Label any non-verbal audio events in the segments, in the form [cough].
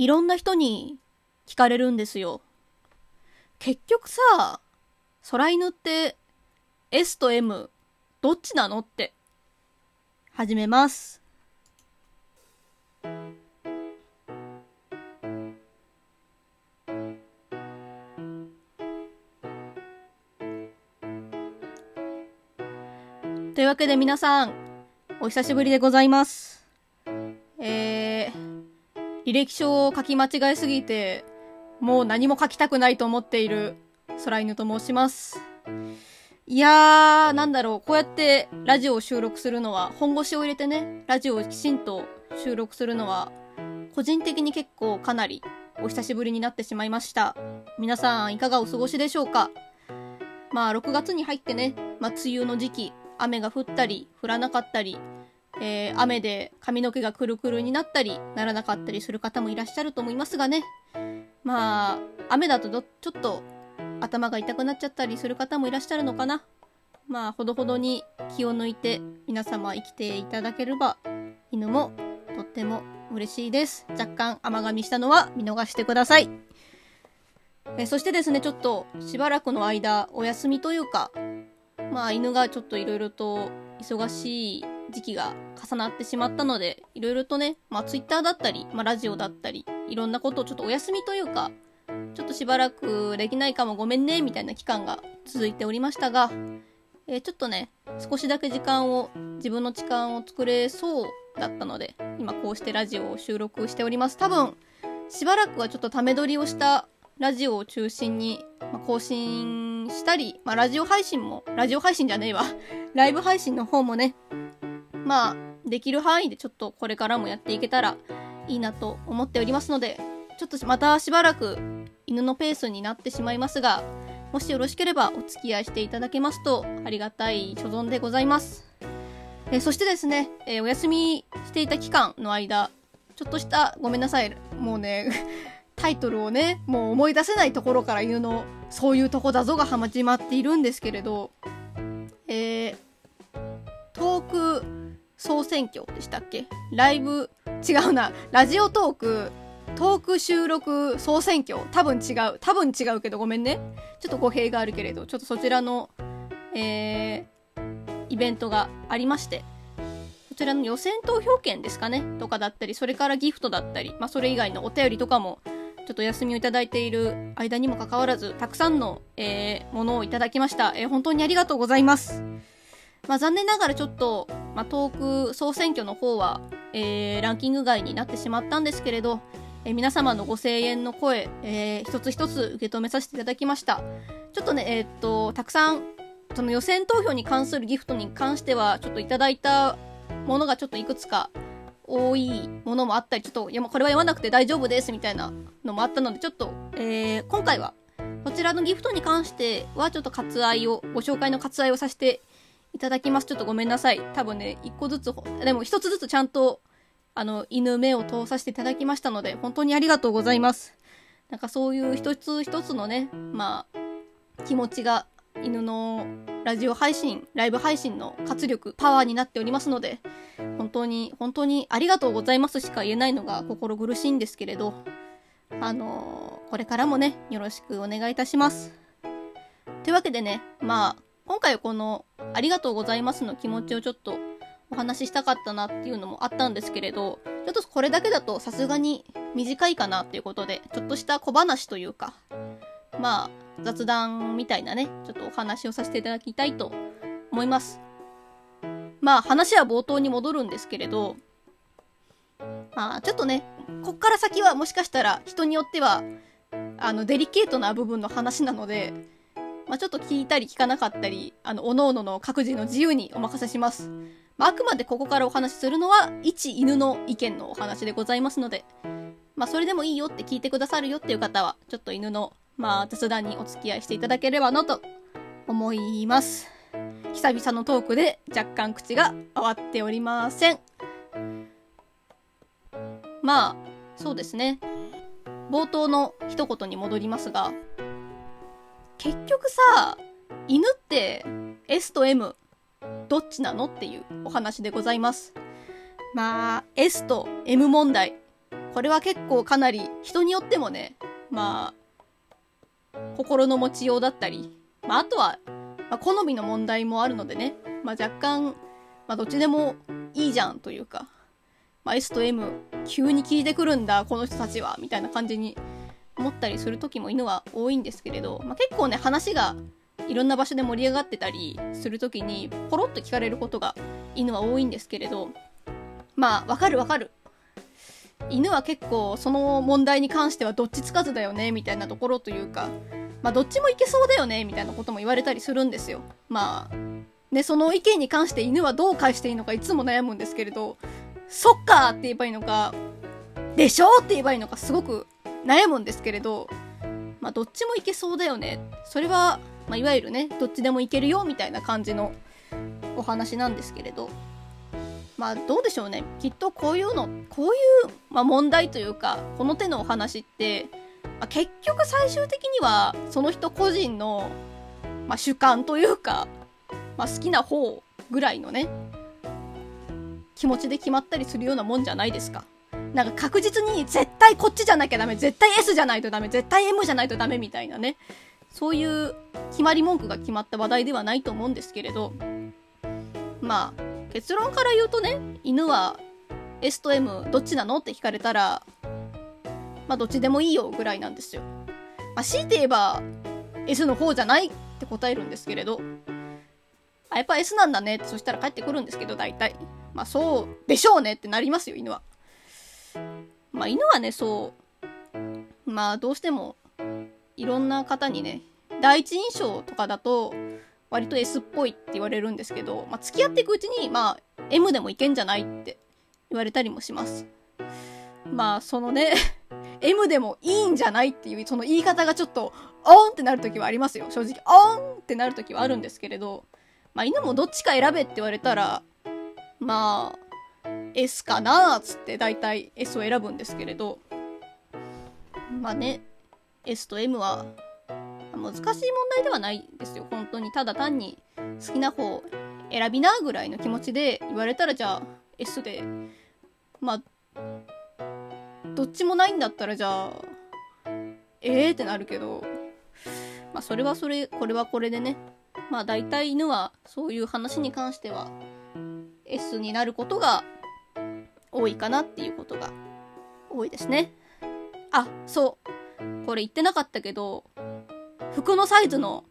いろんな人に聞かれるんですよ。結局さ、空犬って S と M どっちなのって。始めます。というわけで皆さん、お久しぶりでございます。履歴書を書き間違えすぎて、もう何も書きたくないと思っている空犬と申します。いやー、なんだろう、こうやってラジオを収録するのは、本腰を入れてね、ラジオをきちんと収録するのは、個人的に結構かなりお久しぶりになってしまいました。皆さんいかがお過ごしでしょうかまあ、6月に入ってね、まあ、梅雨の時期、雨が降ったり、降らなかったり、えー雨で髪の毛がくるくるになったり、ならなかったりする方もいらっしゃると思いますがね。まあ、雨だとちょっと頭が痛くなっちゃったりする方もいらっしゃるのかな。まあ、ほどほどに気を抜いて皆様生きていただければ、犬もとっても嬉しいです。若干甘噛みしたのは見逃してください。えそしてですね、ちょっとしばらくの間お休みというか、まあ犬がちょっといろいろと忙しい時期が重なってしまったので、いろいろとね、まあツイッターだったり、まあラジオだったり、いろんなことをちょっとお休みというか、ちょっとしばらくできないかもごめんね、みたいな期間が続いておりましたが、えーちょっとね、少しだけ時間を、自分の時間を作れそうだったので、今こうしてラジオを収録しております。多分、しばらくはちょっとため撮りをしたラジオを中心に、まあ、更新したり、まあ、ラジオ配信も、ラジオ配信じゃねえわ。ライブ配信の方もね、まあ、できる範囲でちょっとこれからもやっていけたらいいなと思っておりますので、ちょっとまたしばらく犬のペースになってしまいますが、もしよろしければお付き合いしていただけますとありがたい所存でございます。えそしてですね、えお休みしていた期間の間、ちょっとした、ごめんなさい、もうね、[laughs] タイトルをね、もう思い出せないところから言うの、そういうとこだぞが始まっているんですけれど、えー、トーク総選挙でしたっけ？ライブ、違うな、ラジオトーク、トーク収録総選挙多分違う。多分違うけどごめんね。ちょっと語弊があるけれど、ちょっとそちらの、えー、イベントがありまして、そちらの予選投票券ですかね？とかだったり、それからギフトだったり、まあそれ以外のお便りとかも、ちょっとお休みをいただいている間にもかかわらず、たくさんの、えーものをいただきました。えー本当にありがとうございます。まあ残念ながらちょっと、まあトーク総選挙の方は、えーランキング外になってしまったんですけれど、えー皆様のご声援の声、えー一つ一つ受け止めさせていただきました。ちょっとね、えーっと、たくさん、その予選投票に関するギフトに関しては、ちょっといただいたものがちょっといくつか多いものもあったり、ちょっと、いやこれは読まなくて大丈夫ですみたいなのもあったので、ちょっと、えー今回は、こちらのギフトに関しては、ちょっと割愛を、ご紹介の割愛をさせてただきます。ちょっとごめんなさい。多分ね、一個ずつ、でも一つずつちゃんと、あの、犬目を通させていただきましたので、本当にありがとうございます。なんかそういう一つ一つのね、まあ、気持ちが犬のラジオ配信、ライブ配信の活力、パワーになっておりますので、本当に、本当にありがとうございますしか言えないのが心苦しいんですけれど、あのーこれからもね、よろしくお願いいたします。というわけでね、まあ、今回はこの、ありがとうございますの気持ちをちょっとお話ししたかったなっていうのもあったんですけれど、ちょっとこれだけだとさすがに短いかなっていうことで、ちょっとした小話というか、まあ、雑談みたいなね、ちょっとお話をさせていただきたいと思います。まあ、話は冒頭に戻るんですけれど、まあ、ちょっとね、こっから先はもしかしたら人によっては、あの、デリケートな部分の話なので、まあ、ちょっと聞いたり聞かなかったり、あの、おののの各自の自由にお任せします。まあ、あくまでここからお話しするのは、一犬の意見のお話でございますので、まあ、それでもいいよって聞いてくださるよっていう方は、ちょっと犬の、まあ、雑談にお付き合いしていただければなと思います。久々のトークで若干口が回っておりません。まあ、そうですね。冒頭の一言に戻りますが、結局さ、犬って S と M どっちなのっていうお話でございます。まあ、S と M 問題。これは結構かなり人によってもね、まあ、心の持ちようだったり、まあ、あとは、まあ、好みの問題もあるのでね、まあ、若干、まあ、どっちでもいいじゃんというか、まあ、S と M 急に聞いてくるんだこの人たちはみたいな感じに思ったりする時も犬は多いんですけれど、まあ、結構ね話がいろんな場所で盛り上がってたりする時にポロッと聞かれることが犬は多いんですけれどまあわかるわかる。犬は結構その問題に関してはどっちつかずだよねみたいなところというかまあどっちもいけそうだよねみたいなことも言われたりするんですよ。まあねその意見に関して犬はどう返していいのかいつも悩むんですけれどそっかって言えばいいのかでしょって言えばいいのかすごく悩むんですけれどまあどっちもいけそうだよね。それはまあ、いわゆるねどっちでもいけるよみたいな感じのお話なんですけれど。まあどうでしょうね。きっとこういうのこういう、まあ、問題というかこの手のお話って、まあ、結局最終的にはその人個人の、まあ、主観というか、まあ、好きな方ぐらいのね気持ちで決まったりするようなもんじゃないですか。なんか確実に絶対こっちじゃなきゃダメ、絶対 S じゃないとダメ、絶対 M じゃないとダメみたいなね。そういう決まり文句が決まった話題ではないと思うんですけれど、まあ、結論から言うとね、犬は S と M どっちなのって聞かれたら、まあどっちでもいいよぐらいなんですよ。まあ強いて言えば S の方じゃないって答えるんですけれど、あ、やっぱ S なんだねってそしたら帰ってくるんですけど、大体。まあそうでしょうねってなりますよ、犬は。まあ犬はね、そう。まあどうしてもいろんな方にね、第一印象とかだと、割と S っぽいって言われるんですけど、まあ、付き合っていくうちに、まあ、M でもいけんじゃないって言われたりもします。まあ、そのね [laughs] M でもいいんじゃないっていう、その言い方がちょっと、オンってなる時はありますよ。正直、オンってなる時はあるんですけれど、まあ、犬もどっちか選べって言われたら、まあ、S かなーつって大体 S を選ぶんですけれど、まあね、S と M は難しい問題ではないですよ。本当にただ単に好きな方選びなぐらいの気持ちで言われたらじゃあ S でまあどっちもないんだったらじゃあええー、ってなるけど。まあそれはそれこれはこれでね。まあ大体犬はそういう話に関しては S になることが多いかなっていうことが多いですねあそうこれ言ってなかったけど、服のサイズの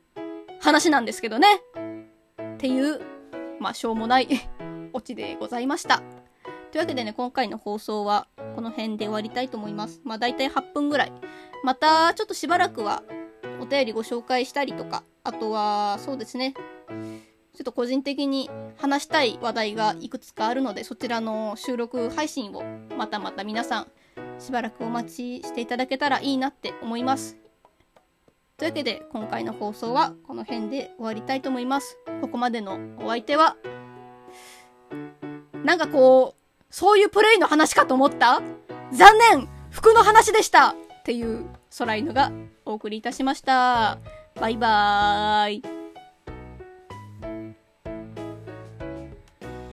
話なんですけどね。っていう、まあ、しょうもない [laughs] オチでございました。というわけでね、今回の放送はこの辺で終わりたいと思います。まあ、大体8分ぐらい。また、ちょっとしばらくはお便りご紹介したりとか、あとは、そうですね。ちょっと個人的に話したい話題がいくつかあるので、そちらの収録配信をまたまた皆さんしばらくお待ちしていただけたらいいなって思います。というわけで今回の放送はこの辺で終わりたいと思います。ここまでのお相手は、なんかこう、そういうプレイの話かと思った？残念服の話でしたっていう空犬がお送りいたしました。バイバーイ。